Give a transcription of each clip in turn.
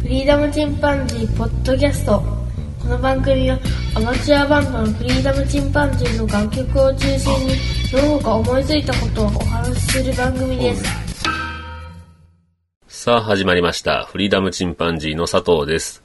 フリーダムチンパンジーポッドキャストこの番組はアマチュアバンドのフリーダムチンパンジーの楽曲を中心にどのか思いついたことをお話しする番組ですさあ始まりました。フリーダムチンパンジーの佐藤です。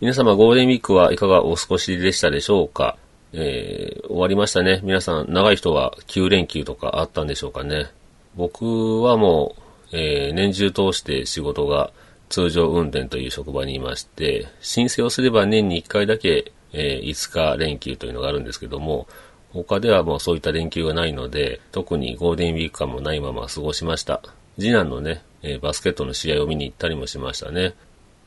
皆様ゴールデンウィークはいかがお過ごしでしたでしょうか？えー、終わりましたね。皆さん、長い人は9連休とかあったんでしょうかね。僕はもう、えー、年中通して仕事が通常運転という職場にいまして、申請をすれば年に1回だけ、えー5日連休というのがあるんですけども、他ではもうそういった連休がないので、特にゴールデンウィーク感もないまま過ごしました。次男のね、えーバスケットの試合を見に行ったりもしましたね。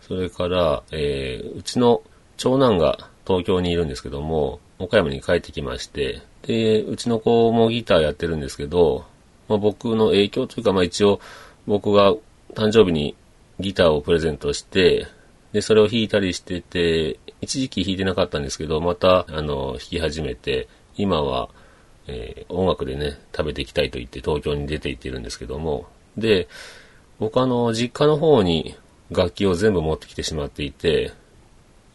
それから、えーうちの長男が東京にいるんですけども、岡山に帰ってきまして、で、うちの子もギターやってるんですけど、まあ、僕の影響というか、まあ一応僕が誕生日にギターをプレゼントして、で、それを弾いたりしてて、一時期弾いてなかったんですけど、また、あの、弾き始めて、今は、えー音楽でね、食べていきたいと言って東京に出て行ってるんですけども、で、僕あの、実家の方に楽器を全部持ってきてしまっていて、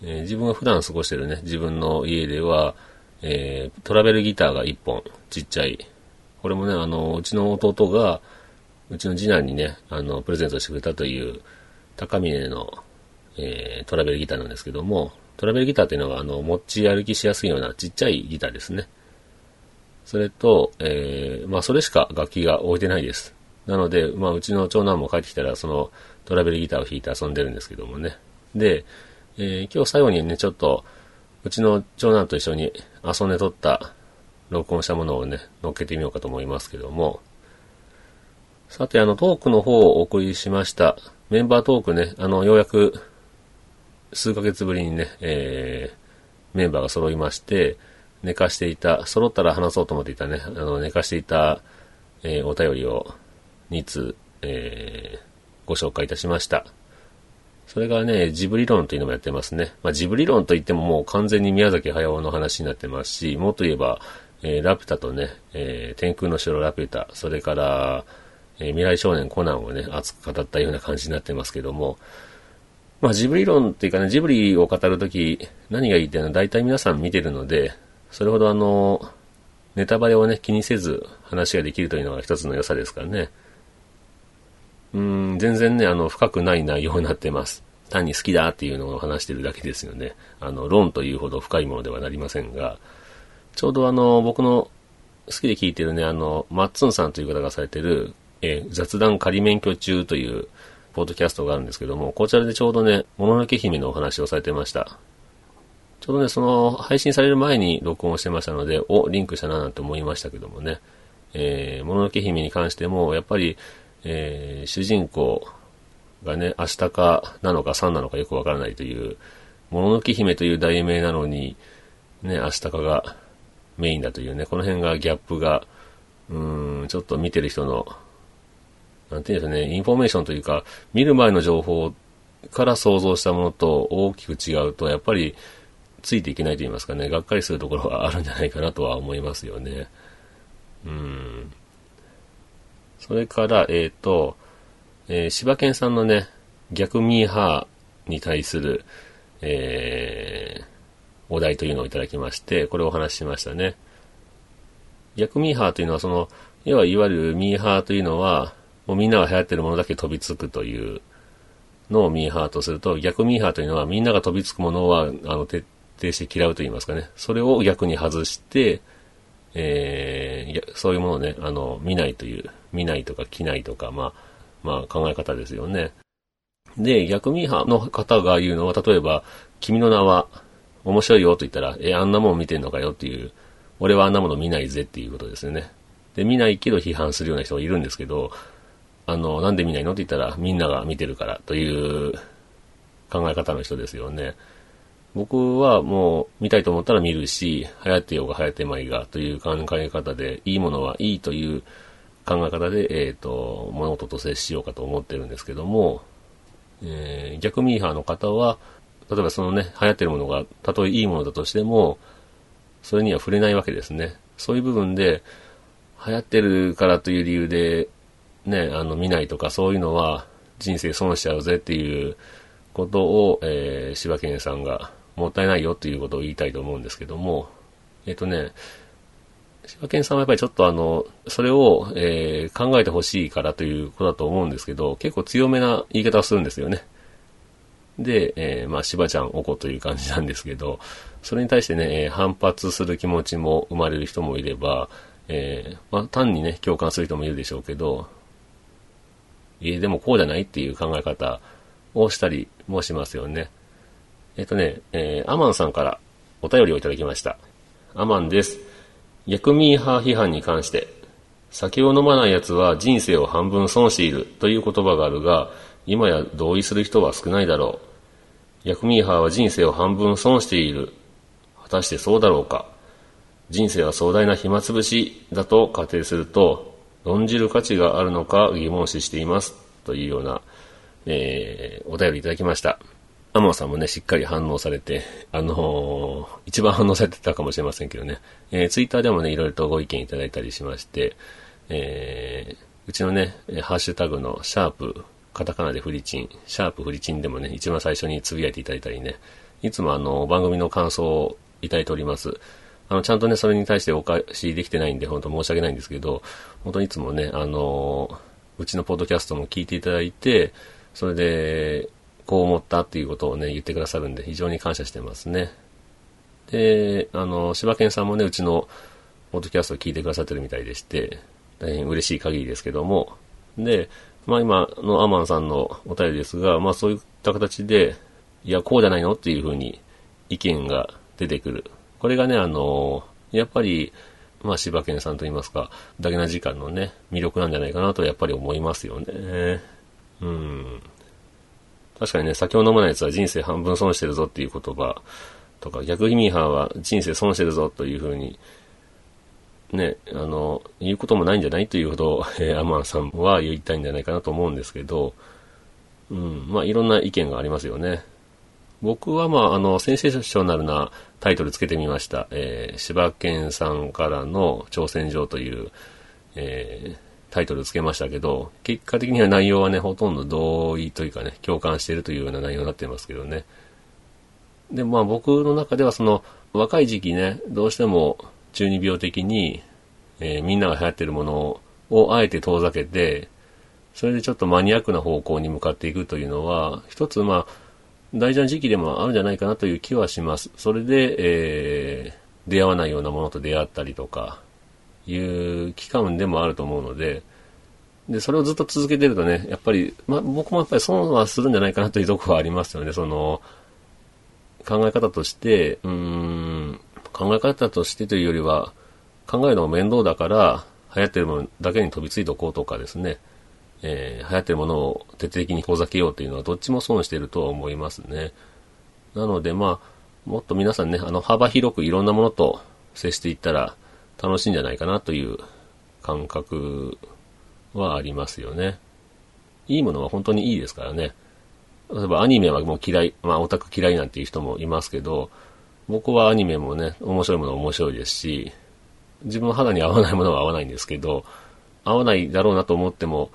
えー自分が普段過ごしてるね、自分の家では、えートラベルギターが1本、ちっちゃい。これもね、あの、うちの弟が、うちの次男にね、あの、プレゼントしてくれたという、高峰の、えートラベルギターなんですけども、トラベルギターっていうのは、あの、持ち歩きしやすいようなちっちゃいギターですね。それと、えーまあ、それしか楽器が置いてないです。なので、まあ、うちの長男も帰ってきたら、そのトラベルギターを弾いて遊んでるんですけどもね。で、えー今日最後にね、ちょっと、うちの長男と一緒に遊んで撮った、録音したものをね、乗っけてみようかと思いますけども。さて、あの、トークの方をお送りしました。メンバートークね、あの、ようやく、数ヶ月ぶりにね、えーメンバーが揃いまして、寝かしていた、揃ったら話そうと思っていたね、あの、寝かしていた、えーお便りを2通、えーご紹介いたしました。それがね、ジブリ論というのもやってますね。まあ、ジブリ論といってももう完全に宮崎駿の話になってますし、もっと言えば、えーラピュタとね、えー天空の城ラピュタ、それから、えー未来少年コナンをね、熱く語ったような感じになってますけども、まあ、ジブリ論っていうかね、ジブリを語るとき、何がいいっていうのは大体皆さん見てるので、それほどあの、ネタバレをね、気にせず話ができるというのが一つの良さですからね。うん、全然ね、あの、深くない内容になってます。単に好きだっていうのを話してるだけですよね。あの、論というほど深いものではなりませんが、ちょうどあの、僕の好きで聞いてるね、あの、マッツンさんという方がされてる、えー雑談仮免許中という、ポッドキャストがあるんですけども、こちらでちょうどね、もののけ姫のお話をされてました。ちょうどね、その、配信される前に録音をしてましたので、お、リンクしたななんて思いましたけどもね。えー、もののけ姫に関しても、やっぱり、えー主人公がね、アシタカなのかサンなのかよくわからないという、もののけ姫という題名なのに、ね、アシタカがメインだというね、この辺がギャップが、うーん、ちょっと見てる人のなんていうんですかね、インフォメーションというか、見る前の情報から想像したものと大きく違うと、やっぱりついていけないと言いますかね、がっかりするところがあるんじゃないかなとは思いますよね。うん。それから、えっ、と、えー柴犬さんのね、逆ミーハーに対する、えーお題というのをいただきまして、これをお話ししましたね。逆ミーハーというのは、その、要はいわゆるミーハーというのは、もうみんなが流行ってるものだけ飛びつくというのをミーハーとすると、逆ミーハーというのはみんなが飛びつくものは、あの、徹底して嫌うと言いますかね。それを逆に外して、えーそういうものをね、あの、見ないという、見ないとか着ないとか、まあ、まあ考え方ですよね。で、逆ミーハーの方が言うのは、例えば、君の名は面白いよと言ったら、え、あんなもん見てんのかよっていう、俺はあんなもの見ないぜっていうことですよね。で、見ないけど批判するような人がいるんですけど、あの、なんで見ないの？って言ったら、みんなが見てるからという考え方の人ですよね。僕はもう見たいと思ったら見るし、流行ってようが流行ってまいがという考え方で、いいものはいいという考え方で、えっ、と、物事と接しようかと思ってるんですけども、えー逆ミーハーの方は、例えばそのね、流行ってるものが、たとえいいものだとしても、それには触れないわけですね。そういう部分で、流行ってるからという理由で、ね、あの、見ないとかそういうのは人生損しちゃうぜっていうことを、えー、柴犬さんがもったいないよっていうことを言いたいと思うんですけども、えっ、とね、柴犬さんはやっぱりちょっとあの、それを、えー、考えてほしいからということだと思うんですけど、結構強めな言い方をするんですよね。で、えー、まあ、柴ちゃんおこという感じなんですけど、それに対してね、え、反発する気持ちも生まれる人もいれば、えー、まあ、単にね、共感する人もいるでしょうけど、いえ、でもこうじゃないっていう考え方をしたりもしますよね。えっ、とね、えー、アマンさんからお便りをいただきました。アマンです。薬味派批判に関して、酒を飲まない奴は人生を半分損しているという言葉があるが、今や同意する人は少ないだろう。薬味派は人生を半分損している。果たしてそうだろうか。人生は壮大な暇つぶしだと仮定すると、論じる価値があるのか疑問視しています。というような、えー、お便りいただきました。アモさんもね、しっかり反応されて、あのー、一番反応されてたかもしれませんけどね、えー、ツイッターでもね、いろいろとご意見いただいたりしまして、えー、うちのね、ハッシュタグのシャープ、カタカナでフリチン、シャープフリチンでもね、一番最初につぶやいていただいたりね、いつもあの、番組の感想をいただいております。あの、ちゃんとね、それに対してお返しできてないんで、本当申し訳ないんですけど、本当にいつもね、あの、うちのポッドキャストも聞いていただいて、それで、こう思ったっていうことをね、言ってくださるんで、非常に感謝してますね。で、あの、柴犬さんもね、うちのポッドキャストを聞いてくださってるみたいでして、大変嬉しい限りですけども、で、まあ今のアマンさんのお便りですが、まあそういった形で、いや、こうじゃないの？っていうふうに意見が出てくる。これがね、あの、やっぱり、まあ柴犬さんと言いますか、だけな時間のね、魅力なんじゃないかなとやっぱり思いますよね。うん。確かにね、酒を飲まない奴は人生半分損してるぞっていう言葉とか、逆意味派は人生損してるぞというふうに、ね、あの、言うこともないんじゃないということを、えー、アマンさんは言いたいんじゃないかなと思うんですけど、うん、まあいろんな意見がありますよね。僕はまあ、あの、センセーショナルなタイトルつけてみました。えー、柴犬さんからの挑戦状という、えー、タイトルつけましたけど、結果的には内容はね、ほとんど同意というかね、共感しているというような内容になってますけどね。で、まあ僕の中ではその、若い時期ね、どうしても中二病的に、えー、みんなが流行っているものをあえて遠ざけて、それでちょっとマニアックな方向に向かっていくというのは、一つまあ、大事な時期でもあるんじゃないかなという気はします。それで、えー、出会わないようなものと出会ったりとか、いう期間でもあると思うので、で、それをずっと続けてるとね、やっぱり、まあ、僕もやっぱり損はするんじゃないかなというところはありますよね。その、考え方として、うん、考え方としてというよりは、考えるのが面倒だから、流行ってるものだけに飛びついておこうとかですね、えー、流行ってるものを徹底的に遠ざけようというのはどっちも損してるとは思いますね。なので、まあ、もっと皆さんね、あの、幅広くいろんなものと接していったら、楽しいんじゃないかなという感覚はありますよね。いいものは本当にいいですからね。例えばアニメはもう嫌い、まあオタク嫌いなんていう人もいますけど、僕はアニメもね、面白いものは面白いですし、自分の肌に合わないものは合わないんですけど、合わないだろうなと思っても、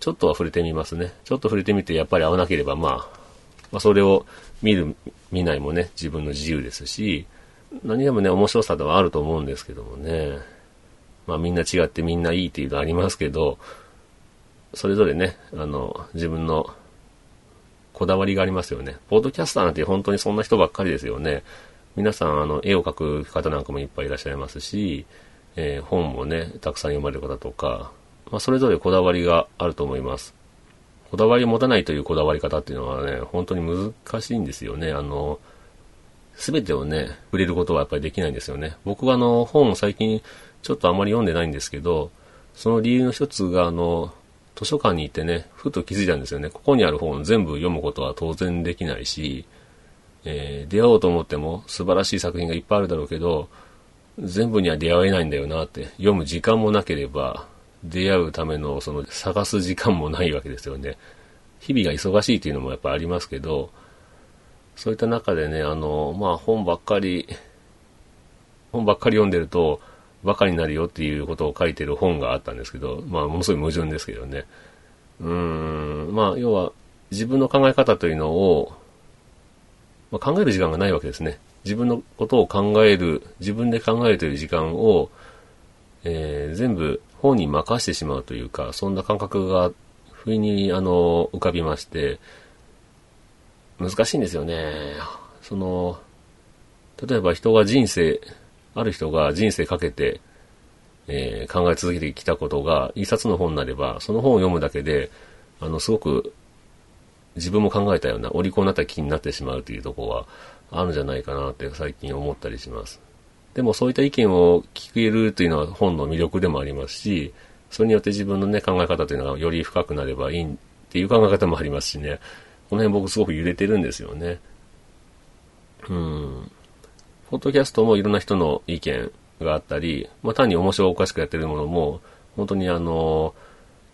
ちょっとは触れてみますね。ちょっと触れてみて、やっぱり合わなければ、まあ、まあ、それを見る、見ないもね、自分の自由ですし、何でもね、面白さではあると思うんですけどもね。まあみんな違ってみんないいっていうのありますけど、それぞれね、あの、自分のこだわりがありますよね。ポッドキャスターなんて本当にそんな人ばっかりですよね。皆さん、あの、絵を描く方なんかもいっぱいいらっしゃいますし、えー、本もね、たくさん読まれる方とか、まあそれぞれこだわりがあると思います。こだわりを持たないというこだわり方っていうのはね、本当に難しいんですよね。あの、すべてをね、触れることはやっぱりできないんですよね。僕はあの、本を最近ちょっとあまり読んでないんですけど、その理由の一つがあの、図書館に行ってね、ふと気づいたんですよね。ここにある本全部読むことは当然できないし、えー、出会おうと思っても素晴らしい作品がいっぱいあるだろうけど、全部には出会えないんだよなって、読む時間もなければ、出会うためのその探す時間もないわけですよね。日々が忙しいっていうのもやっぱありますけど、そういった中でね、あの、まあ本ばっかり、本ばっかり読んでると、バカになるよっていうことを書いてる本があったんですけど、まあものすごい矛盾ですけどね。うーん、まあ要は、自分の考え方というのを、まあ、考える時間がないわけですね。自分のことを考える、自分で考えるという時間を、えー、全部本に任してしまうというか、そんな感覚が不意にあの浮かびまして、難しいんですよね。その、例えば人が人生、ある人が人生かけて、えー、考え続けてきたことが一冊の本になれば、その本を読むだけで、あの、すごく自分も考えたような、お利口になった気になってしまうというところはあるんじゃないかなって最近思ったりします。でもそういった意見を聞けるというのは本の魅力でもありますし、それによって自分のね、考え方というのがより深くなればいいっていう考え方もありますしね、この辺僕すごく揺れてるんですよね。うん。ポッドキャストもいろんな人の意見があったり、まあ単に面白おかしくやってるものも、本当にあの、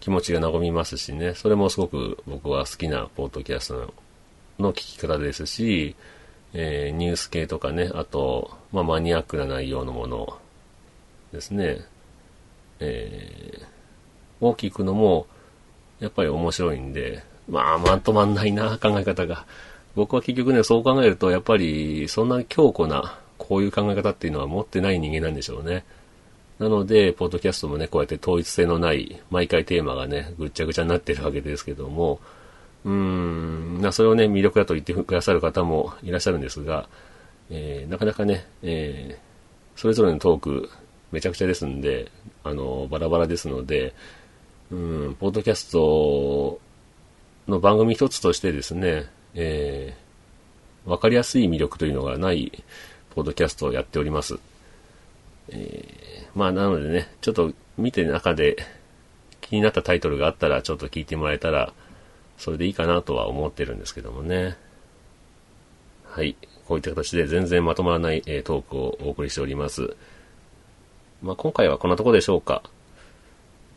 気持ちが和みますしね、それもすごく僕は好きなポッドキャストの聞き方ですし、えー、ニュース系とかね、あと、まあマニアックな内容のものですね、えー、を聞くのも、やっぱり面白いんで、まあ、まとまんないな、考え方が。僕は結局ね、そう考えると、やっぱり、そんな強固な、こういう考え方っていうのは持ってない人間なんでしょうね。なので、ポッドキャストもね、こうやって統一性のない、毎回テーマがね、ぐっちゃぐちゃになってるわけですけども、うん、それをね、魅力だと言ってくださる方もいらっしゃるんですが、えー、なかなかね、えー、それぞれのトーク、めちゃくちゃですんで、あの、バラバラですので、うん、ポッドキャストの番組一つとしてですね、えー、わかりやすい魅力というのがないポッドキャストをやっております。えー、まあなのでね、ちょっと見て中で気になったタイトルがあったらちょっと聞いてもらえたら、それでいいかなとは思ってるんですけどもね。はい。こういった形で全然まとまらない、えー、トークをお送りしております。まあ今回はこんなとこでしょうか。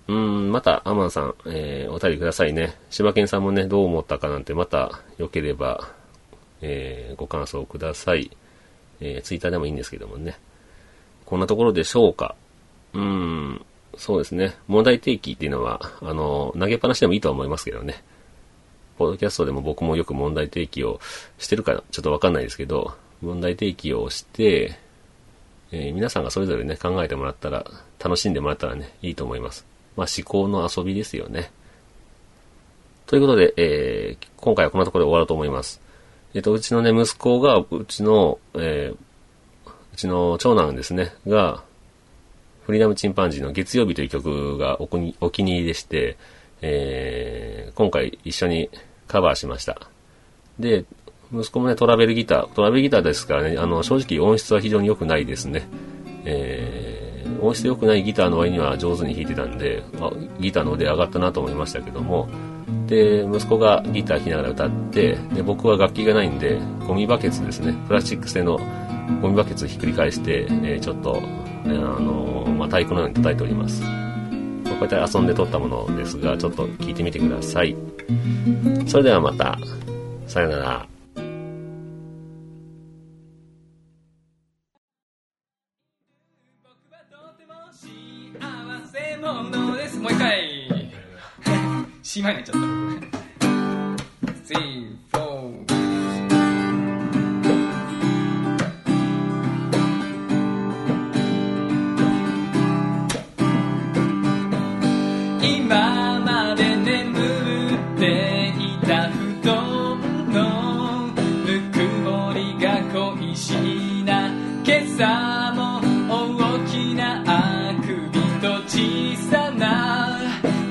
うん、また、アマンさん、えー、お便りくださいね。柴犬さんもね、どう思ったかなんて、また、良ければ、えー、ご感想ください。えー、ツイッターでもいいんですけどもね。こんなところでしょうか。うん、そうですね。問題提起っていうのは、あの、投げっぱなしでもいいとは思いますけどね。ポッドキャストでも僕もよく問題提起をしてるかちょっとわかんないですけど、問題提起をして、えー、皆さんがそれぞれね、考えてもらったら、楽しんでもらったらね、いいと思います。まあ、思考の遊びですよね。ということで、えー、今回はこんなところで終わろうと思います。えっ、ー、と、うちのね、息子が、うちの、えー、うちの長男ですね、が、フリーダムチンパンジーの月曜日という曲がおお気に入りでして、えー、今回一緒にカバーしました。で、息子もね、トラベルギター、トラベルギターですからね、あの、正直音質は非常に良くないですね。えー音質良くないギターの割には上手に弾いてたんで、あ、ギターの腕上がったなと思いましたけども、で、息子がギター弾きながら歌って、で、僕は楽器がないんで、ゴミバケツですね、プラスチック製のゴミバケツひっくり返して、えー、ちょっと、あのまあ、太鼓のように叩いております。こうやって遊んで撮ったものですが、ちょっと聞いてみてください。それではまた、さよなら。C マイナーちゃった。さな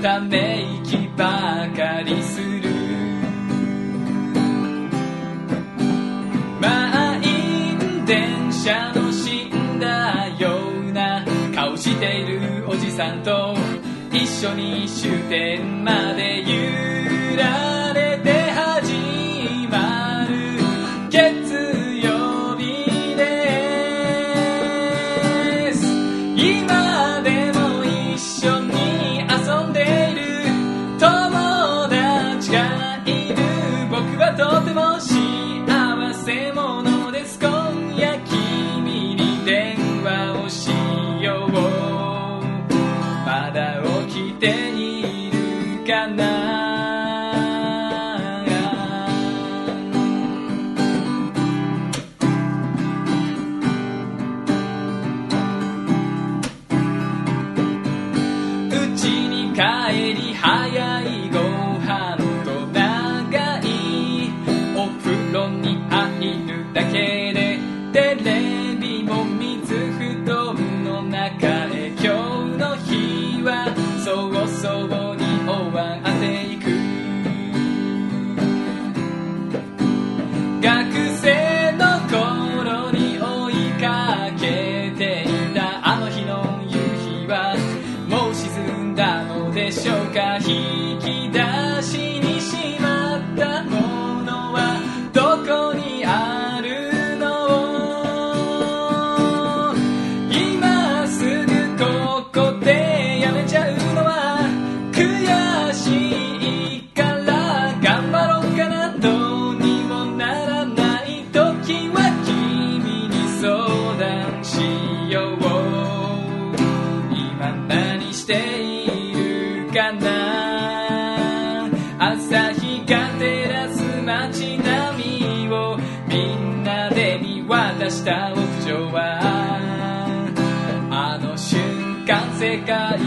ため息ばかりする。満員電車の死んだような顔しているおじさんと一緒に終点まで揺らはあの瞬間世界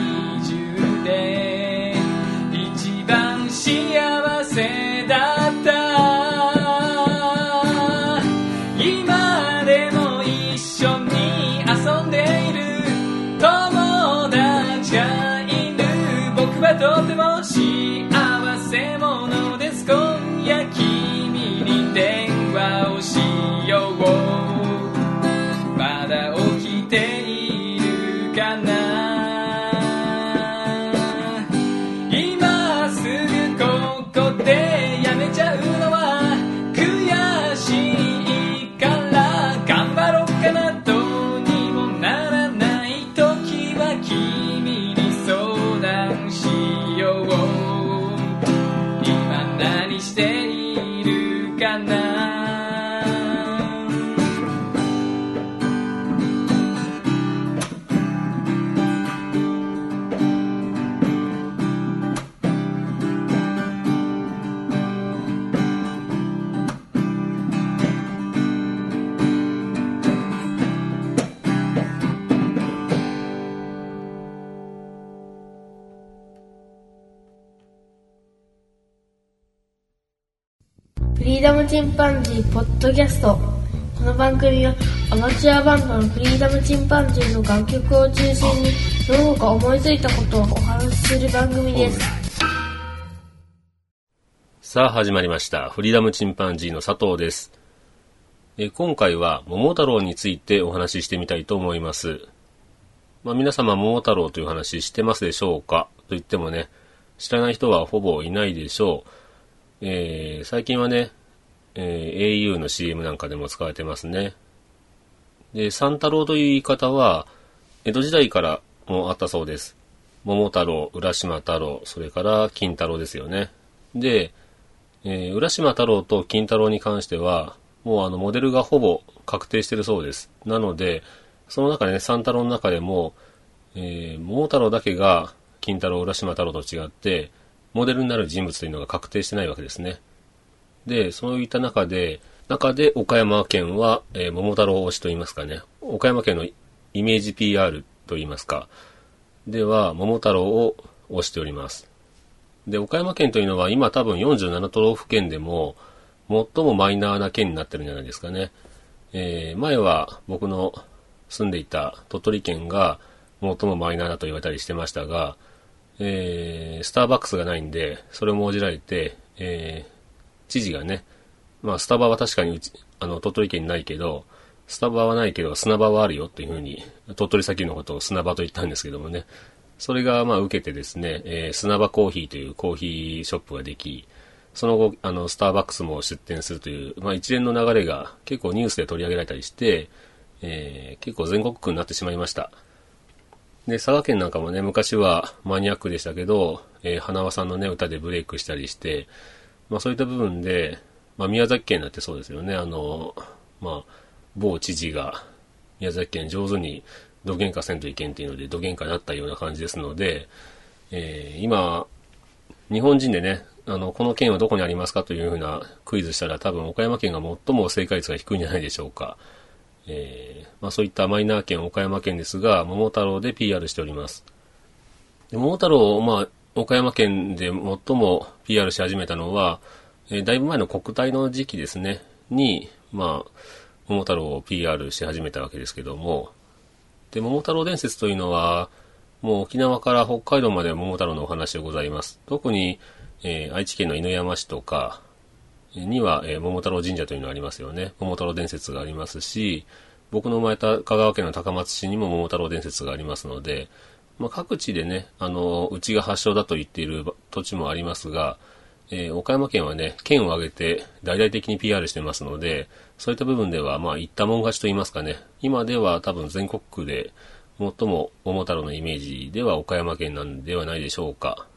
リーダムチンパンジーポッドキャストこの番組はアマチュアバンドのフリーダムチンパンジーの楽曲を中心にその他思いついたことをお話しする番組ですさあ始まりました。フリーダムチンパンジーの佐藤です。え今回は桃太郎についてお話ししてみたいと思います。まあ、皆様桃太郎という話してますでしょうか？と言ってもね、知らない人はほぼいないでしょう。えー最近はね、えー au の CM なんかでも使われてますね。で、三太郎という言い方は、江戸時代からもあったそうです。桃太郎、浦島太郎、それから金太郎ですよね。で、えー浦島太郎と金太郎に関しては、もうあのモデルがほぼ確定してるそうです。なので、その中でね、三太郎の中でも、えー桃太郎だけが金太郎、浦島太郎と違って、モデルになる人物というのが確定してないわけですね。で、そういった中で、中で岡山県は、えー桃太郎推しと言いますかね、岡山県のイメージ PR と言いますか、では、桃太郎を推しております。で、岡山県というのは今多分47都道府県でも最もマイナーな県になってるんじゃないですかね。えー前は僕の住んでいた鳥取県が最もマイナーだと言われたりしてましたが、えースターバックスがないんで、それも応じられて、えー知事がね、まあスタバは確かに、あの、鳥取県にないけど、スタバはないけど砂場はあるよっていうふうに、鳥取砂丘のことを砂場と言ったんですけどもね、それがまあ受けてですね、えー砂場コーヒーというコーヒーショップができ、その後、あの、スターバックスも出店するという、まあ一連の流れが結構ニュースで取り上げられたりして、えー結構全国区になってしまいました。で、佐賀県なんかもね、昔はマニアックでしたけど、えー花輪さんのね、歌でブレイクしたりして、まあそういった部分で、まあ宮崎県だってそうですよね、あの、まあ、某知事が宮崎県上手に土幻化せんといけんっていうので土幻化になったような感じですので、えー今、日本人でね、あの、この県はどこにありますかというふうなクイズしたら多分岡山県が最も正解率が低いんじゃないでしょうか。えーまあそういったマイナー県岡山県ですが、桃太郎で PR しております。で桃太郎、まあ、岡山県で最も PR し始めたのは、えーだいぶ前の国体の時期ですね、に、まあ、桃太郎を PR し始めたわけですけども、で、桃太郎伝説というのは、もう沖縄から北海道まで桃太郎のお話でございます。特に、えー愛知県の犬山市とかには、えー桃太郎神社というのがありますよね。桃太郎伝説がありますし、僕の生まれた香川県の高松市にも桃太郎伝説がありますので、まあ、各地でね、あの、うちが発祥だと言っている土地もありますが、えー岡山県はね、県を挙げて大々的に PR してますので、そういった部分では、まあ、言ったもん勝ちと言いますかね、今では多分全国区で最も桃太郎のイメージでは岡山県なんではないでしょうか。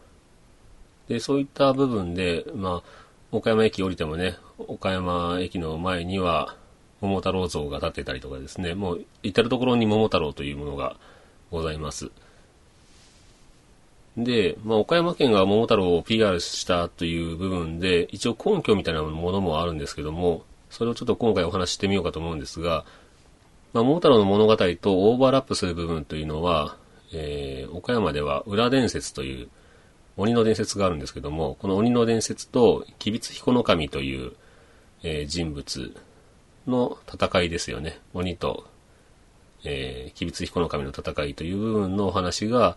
で、そういった部分で、まあ、岡山駅降りてもね、岡山駅の前には桃太郎像が立ってたりとかですね、もう至るところに桃太郎というものがございます。で、まあ、岡山県が桃太郎を PR したという部分で、一応根拠みたいなものもあるんですけども、それをちょっと今回お話ししてみようかと思うんですが、まあ、桃太郎の物語とオーバーラップする部分というのは、えー岡山では裏伝説という鬼の伝説があるんですけども、この鬼の伝説と、吉備津彦の神という、えー人物の戦いですよね。鬼と、えー、吉備津彦の神の戦いという部分のお話が、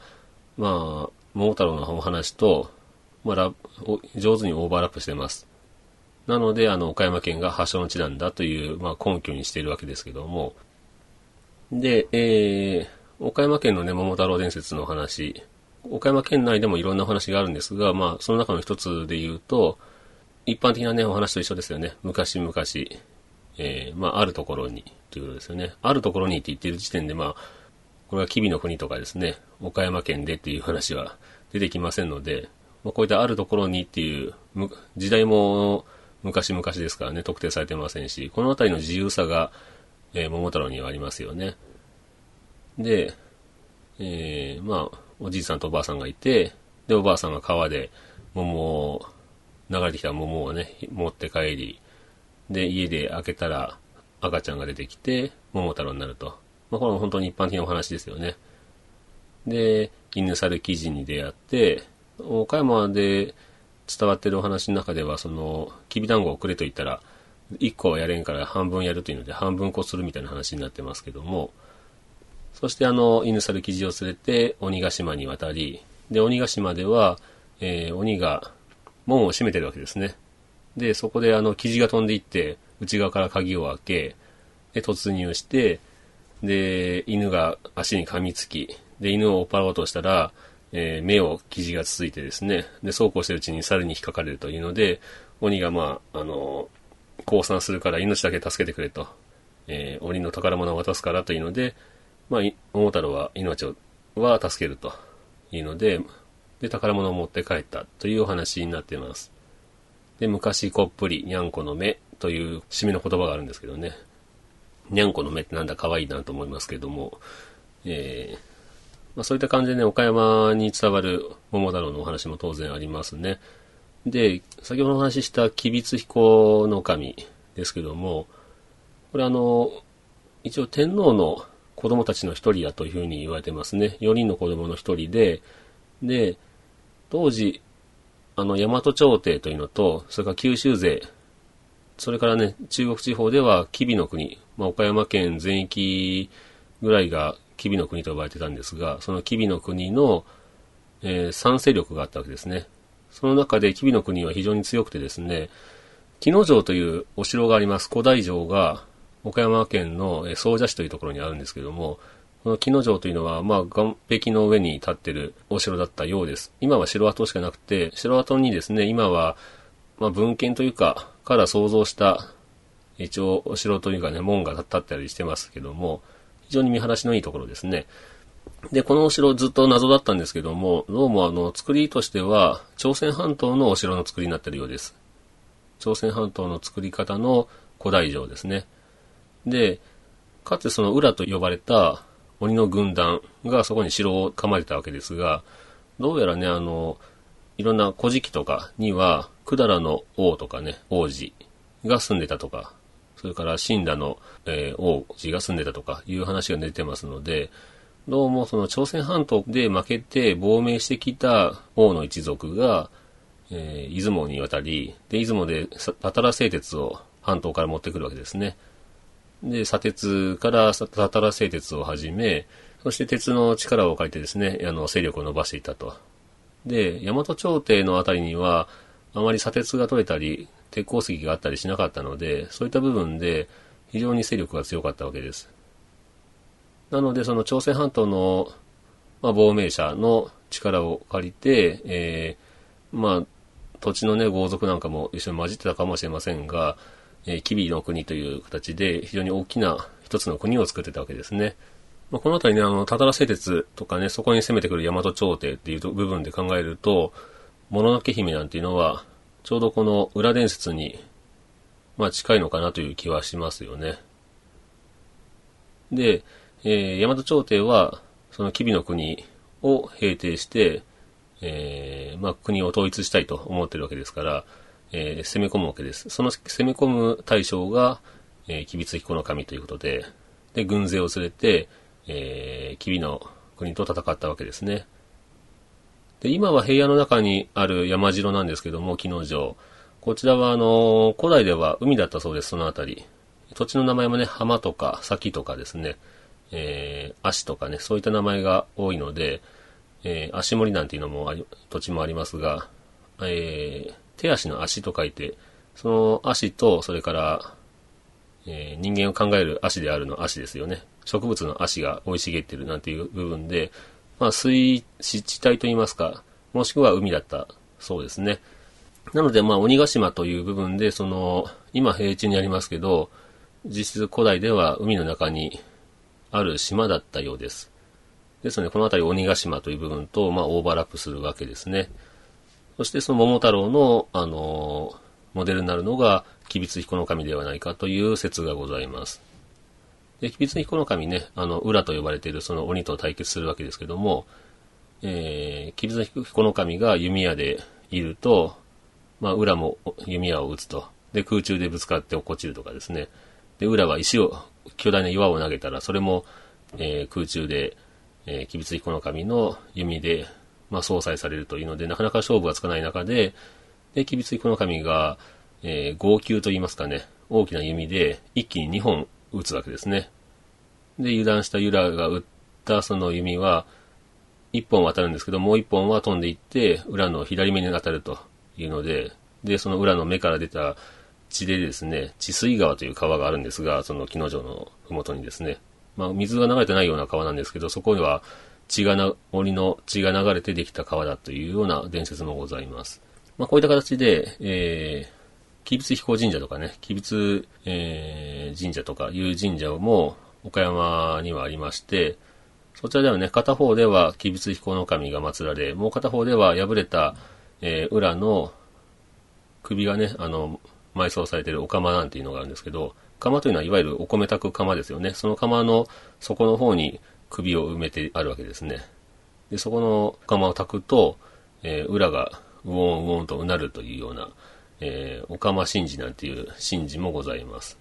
まあ、桃太郎のお話と、まあラ上手にオーバーラップしてます。なので、あの、岡山県が発祥の地なんだという、まあ、根拠にしているわけですけども。で、えー、岡山県のね、桃太郎伝説の話、岡山県内でもいろんなお話があるんですが、まあ、その中の一つで言うと、一般的なね、お話と一緒ですよね。昔々、えー、まあ、あるところに、ということですよね。あるところにって言ってる時点で、まあ、これは吉備の国とかですね、岡山県でっていう話は出てきませんので、まあ、こういったあるところにっていう、時代も昔々ですからね、特定されてませんし、このあたりの自由さが、えー桃太郎にはありますよね。で、えーまあ、おじいさんとおばあさんがいて、で、おばあさんが川で桃を、流れてきた桃をね、持って帰り、で、家で開けたら赤ちゃんが出てきて、桃太郎になると。まあ、これは本当に一般的なお話ですよね。で、犬猿記事に出会って、岡山で伝わってるお話の中では、その、きびだんごをくれと言ったら、1個はやれんから半分やるというので、半分こするみたいな話になってますけども、そしてあの、犬猿記事を連れて鬼ヶ島に渡り、で、鬼ヶ島では、えー鬼が門を閉めてるわけですね。で、そこであの、生地が飛んでいって、内側から鍵を開け、で、突入して、で、犬が足に噛みつき、で、犬を追っ払おうとしたら、えー目を生地がつついてですね、で、そうこうしてるうちに猿に引っかかれるというので、鬼がまあ、あの、降参するから命だけ助けてくれと、えー鬼の宝物を渡すからというので、まあ、桃太郎は命を、は助けるというので、で、宝物を持って帰ったというお話になっています。で、昔こっぷり、にゃんこの目という締めの言葉があるんですけどね。にゃんこの目ってなんだ可愛いなと思いますけども、えーまあ、そういった感じでね、岡山に伝わる桃太郎のお話も当然ありますね。で、先ほどお話しした吉備津彦の神ですけども、これあの、一応天皇の子供たちの一人だというふうに言われてますね。4人の子供の一人で、で、当時、あの、大和朝廷というのと、それから九州勢、それからね、中国地方では、吉備の国、まあ、岡山県全域ぐらいが吉備の国と呼ばれてたんですが、その吉備の国の、えー賛成力があったわけですね。その中で吉備の国は非常に強くてですね、木野城というお城があります。古代城が、岡山県の総社市というところにあるんですけども、この木野城というのは、まあ、岸壁の上に立ってるお城だったようです。今は城跡しかなくて、城跡にですね、今は、まあ、文献というか、から想像した、一応、お城というかね、門が立ったりしてますけども、非常に見晴らしのいいところですね。で、このお城ずっと謎だったんですけども、どうもあの、作りとしては、朝鮮半島のお城の作りになっているようです。朝鮮半島の作り方の古代城ですね。で、かつてその裏と呼ばれた鬼の軍団がそこに城を構えたわけですが、どうやらね、あの、いろんな古事記とかには、百済の王とかね、王子が住んでたとか、それから死んだの、えー王子が住んでたとかいう話が出てますので、どうもその朝鮮半島で負けて亡命してきた王の一族が、えー、出雲に渡り、で、出雲でたたら製鉄を半島から持ってくるわけですね。で、砂鉄からたたら製鉄を始め、そして鉄の力を借りてですね、あの、勢力を伸ばしていったと。で、大和朝廷のあたりには、あまり砂鉄が取れたり、鉄鉱石があったりしなかったので、そういった部分で非常に勢力が強かったわけです。なので、その朝鮮半島の、まあ、亡命者の力を借りて、えー、まあ、土地のね、豪族なんかも一緒に混じってたかもしれませんが、えー、キビの国という形で非常に大きな一つの国を作ってたわけですね。まあ、この辺りね、あの、たたら製鉄とかね、そこに攻めてくる大和朝廷っていう部分で考えると、もののけ姫なんていうのは、ちょうどこの裏伝説に、まあ近いのかなという気はしますよね。で、えー、大和朝廷は、その吉備の国を平定して、えー、まあ、国を統一したいと思ってるわけですから、えー、攻め込むわけです。その攻め込む対象が、えー、吉備津彦の神ということで、で、軍勢を連れて、えー、吉備の国と戦ったわけですね。で、今は平野の中にある山城なんですけども、木の城。こちらは、あの、古代では海だったそうです、そのあたり。土地の名前もね、浜とか、崎とかですね。えー、足とかね、そういった名前が多いので、えー、足森なんていうのもあり、土地もありますが、えー、手足の足と書いて、その足と、それから、えー、人間を考える足であるの足ですよね。植物の足が生い茂ってるなんていう部分で、まあ、水湿地帯といいますか、もしくは海だったそうですね。なので、まあ、鬼ヶ島という部分で、その、今平地にありますけど、実質古代では海の中にある島だったようです。ですので、この辺り鬼ヶ島という部分と、まあ、オーバーラップするわけですね。そしてその桃太郎の、あのモデルになるのが、吉備津彦の神ではないかという説がございます。で、吉備津彦の神ね、あの、裏と呼ばれているその鬼と対決するわけですけども、えー、吉備津彦の神が弓矢でいると、まあ、裏も弓矢を撃つと。で、空中でぶつかって落っこちるとかですね。で、裏は石を巨大な岩を投げたら、それも、えー、空中で、えー、吉備津彦の神の弓で、まあ、相殺されるというので、なかなか勝負がつかない中で、で、吉備津彦の神が、えー、号泣と言いますかね、大きな弓で一気に2本撃つわけですね。で、油断したユラが撃ったその弓は、1本渡るんですけど、もう1本は飛んでいって、裏の左目に当たるというので、で、その裏の目から出た地でですね、治水川という川があるんですが、その木の城のふもとにですね、まあ、水が流れてないような川なんですけど、そこには血がな、鬼の血が流れてできた川だというような伝説もございます。まあ、こういった形で、えー、吉備津彦神社とかね、吉備津、えー、神社とかいう神社も岡山にはありまして、そちらではね、片方では吉備津彦の神が祀られ、もう片方では破れた、えー、裏の首がね、あの、埋葬されているお釜なんていうのがあるんですけど、釜というのはいわゆるお米炊く釜ですよね。その釜の底の方に首を埋めてあるわけですね。で、そこの釜を炊くと、えー、裏がウォンウォンとうなるというような、えー、お釜神事なんていう神事もございます。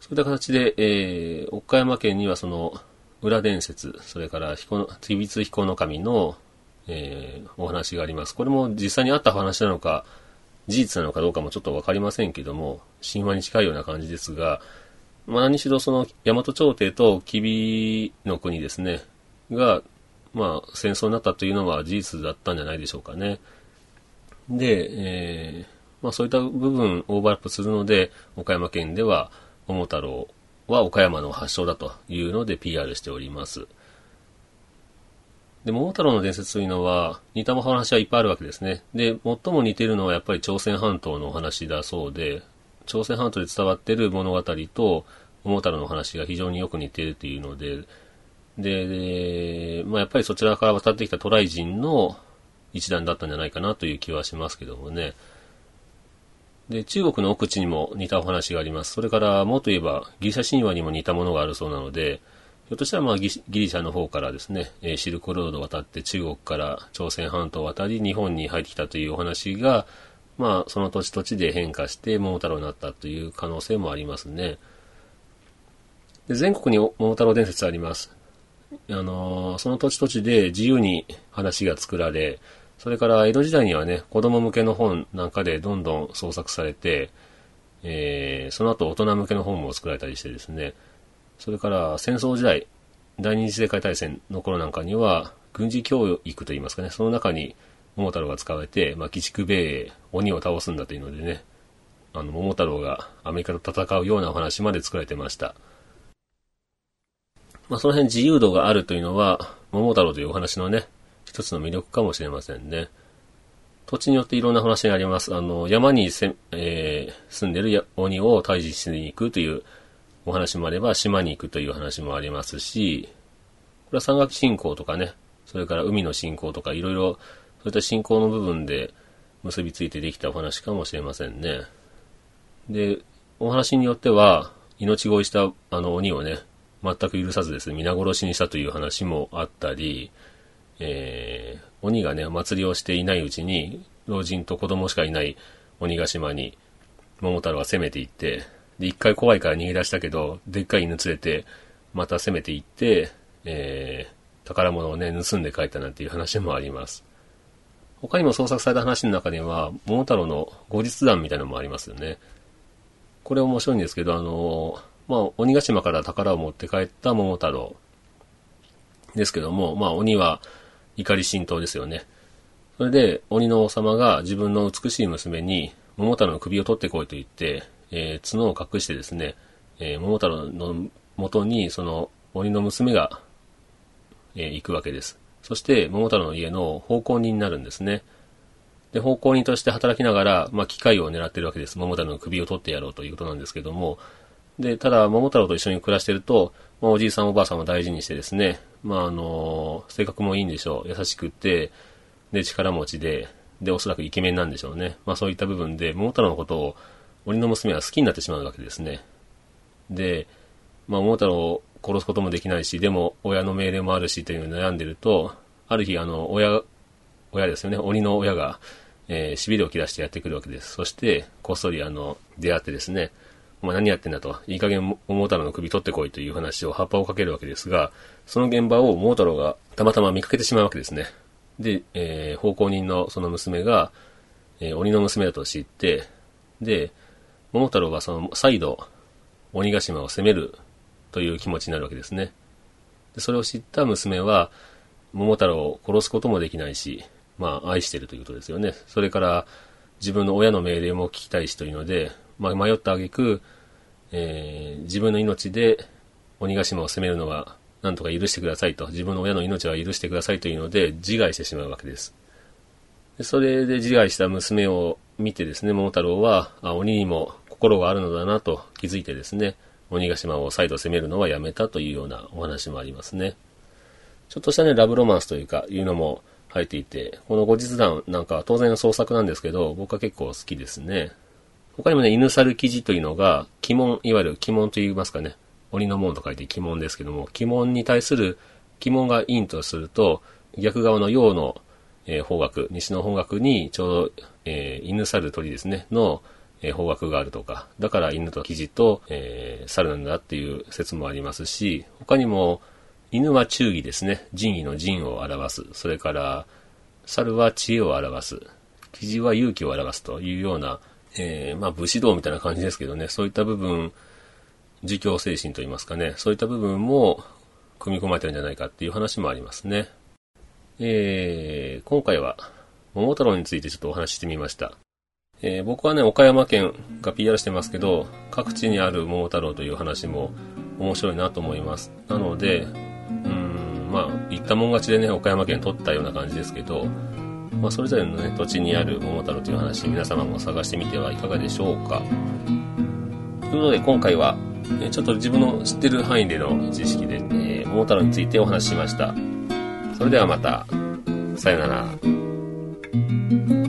そういった形で、えー、岡山県にはその裏伝説、それから彦の、つびつ彦の神の、えー、お話があります。これも実際にあった話なのか、事実なのかどうかもちょっとわかりませんけども、神話に近いような感じですが、まあ何しろその大和朝廷と吉備の国ですね、が、まあ戦争になったというのは事実だったんじゃないでしょうかね。で、えー、まあそういった部分オーバーラップするので、岡山県では桃太郎は岡山の発祥だというので PR しております。で、桃太郎の伝説というのは、似たお話はいっぱいあるわけですね。で、最も似てるのはやっぱり朝鮮半島のお話だそうで、朝鮮半島で伝わっている物語と、桃太郎の話が非常によく似ているというので、で、まあやっぱりそちらから渡ってきた渡来人の一団だったんじゃないかなという気はしますけどもね。で、中国の奥地にも似たお話があります。それから、もっと言えば、ギリシャ神話にも似たものがあるそうなので、ひょっとしたらまあギリシャの方からですね、えシルクロードを渡って中国から朝鮮半島を渡り日本に入ってきたというお話が、まあその土地土地で変化して桃太郎になったという可能性もありますね。で、で全国に桃太郎伝説あります。あのーその土地土地で自由に話が作られ、それから江戸時代にはね、子供向けの本なんかでどんどん創作されて、えーその後大人向けの本も作られたりしてですね、それから戦争時代、第二次世界大戦の頃なんかには、軍事教育といいますかね、その中に桃太郎が使われて、まあ、鬼畜米英、鬼を倒すんだというのでね、あの、桃太郎がアメリカと戦うようなお話まで作られてました。まあ、その辺自由度があるというのは、桃太郎というお話のね、一つの魅力かもしれませんね。土地によっていろんな話があります。あの、山にせ、えー住んでる鬼を退治しに行くというお話もあれば、島に行くという話もありますし、これは山岳信仰とかね、それから海の信仰とかいろいろ、そういった信仰の部分で結びついてできたお話かもしれませんね。で、お話によっては、命乞いしたあの鬼をね、全く許さずですね、皆殺しにしたという話もあったり、えー、鬼がね、祭りをしていないうちに、老人と子供しかいない鬼ヶ島に、桃太郎が攻めていって、で、一回怖いから逃げ出したけど、でっかい犬連れて、また攻めていって、えー、宝物をね、盗んで帰ったなんていう話もあります。他にも創作された話の中には、桃太郎の後日談みたいなのもありますよね。これ面白いんですけど、あの、まあ、鬼ヶ島から宝を持って帰った桃太郎ですけども、まあ、鬼は怒り心頭ですよね。それで、鬼の王様が自分の美しい娘に、桃太郎の首を取ってこいと言って、えー角を隠してですね、えー桃太郎の元に、その鬼の娘が、えー行くわけです。そして、桃太郎の家の奉公人になるんですね。で、奉公人として働きながら、まあ、機会を狙ってるわけです。桃太郎の首を取ってやろうということなんですけども、で、ただ、桃太郎と一緒に暮らしてると、まあ、おじいさんおばあさんを大事にしてですね、まあ、あの性格もいいんでしょう。優しくて、で、力持ちで、で、おそらくイケメンなんでしょうね。まあ、そういった部分で、桃太郎のことを、鬼の娘は好きになってしまうわけですね。で、まあ、桃太郎を殺すこともできないし、でも、親の命令もあるし、というのに悩んでると、ある日、あの、親、親ですよね、鬼の親が、えー、痺れを切らしてやってくるわけです。そして、こっそり、あの、出会ってですね、お前何やってんだと、いい加減桃太郎の首取ってこいという話を葉っぱをかけるわけですが、その現場を桃太郎がたまたま見かけてしまうわけですね。で、えー、奉公人のその娘が、えー鬼の娘だと知って、で、桃太郎はその再度、鬼ヶ島を攻めるという気持ちになるわけですね。でそれを知った娘は、桃太郎を殺すこともできないし、まあ、愛してるということですよね。それから、自分の親の命令も聞きたいしというので、まあ、迷った挙句、えー自分の命で鬼ヶ島を攻めるのは、なんとか許してくださいと、自分の親の命は許してくださいというので、自害してしまうわけです。でそれで自害した娘を見てですね、桃太郎は、あ、鬼にも心があるのだなと気づいてですね、鬼ヶ島を再度攻めるのはやめたというようなお話もありますね。ちょっとしたね、ラブロマンスというか、いうのも入っていて、この後日談なんかは当然の創作なんですけど、僕は結構好きですね。他にもね、犬猿記事というのが、鬼門、いわゆる鬼門と言いますかね、鬼の門と書いて鬼門ですけども、鬼門に対する鬼門が陰とすると、逆側の陽の、えー方角、西の方角にちょうど、えー犬猿鳥ですね、の、えー方角があるとか、だから犬と生地と、えー猿なんだっていう説もありますし、他にも、犬は忠義ですね、仁義の仁を表す。それから、猿は知恵を表す。生地は勇気を表すというような、えーまあ武士道みたいな感じですけどね、そういった部分、儒教精神といいますかね、そういった部分も組み込まれてるんじゃないかっていう話もありますね。えー、今回は桃太郎についてちょっとお話ししてみました。えー僕はね、岡山県が PR してますけど、各地にある桃太郎という話も面白いなと思います。なので、うん、まあ、言ったもん勝ちでね、岡山県取ったような感じですけど、まあ、それぞれのね、土地にある桃太郎という話、皆様も探してみてはいかがでしょうか。ということで、今回は、えちょっと自分の知ってる範囲での知識で、え桃太郎についてお話ししました。それではまた、さようなら。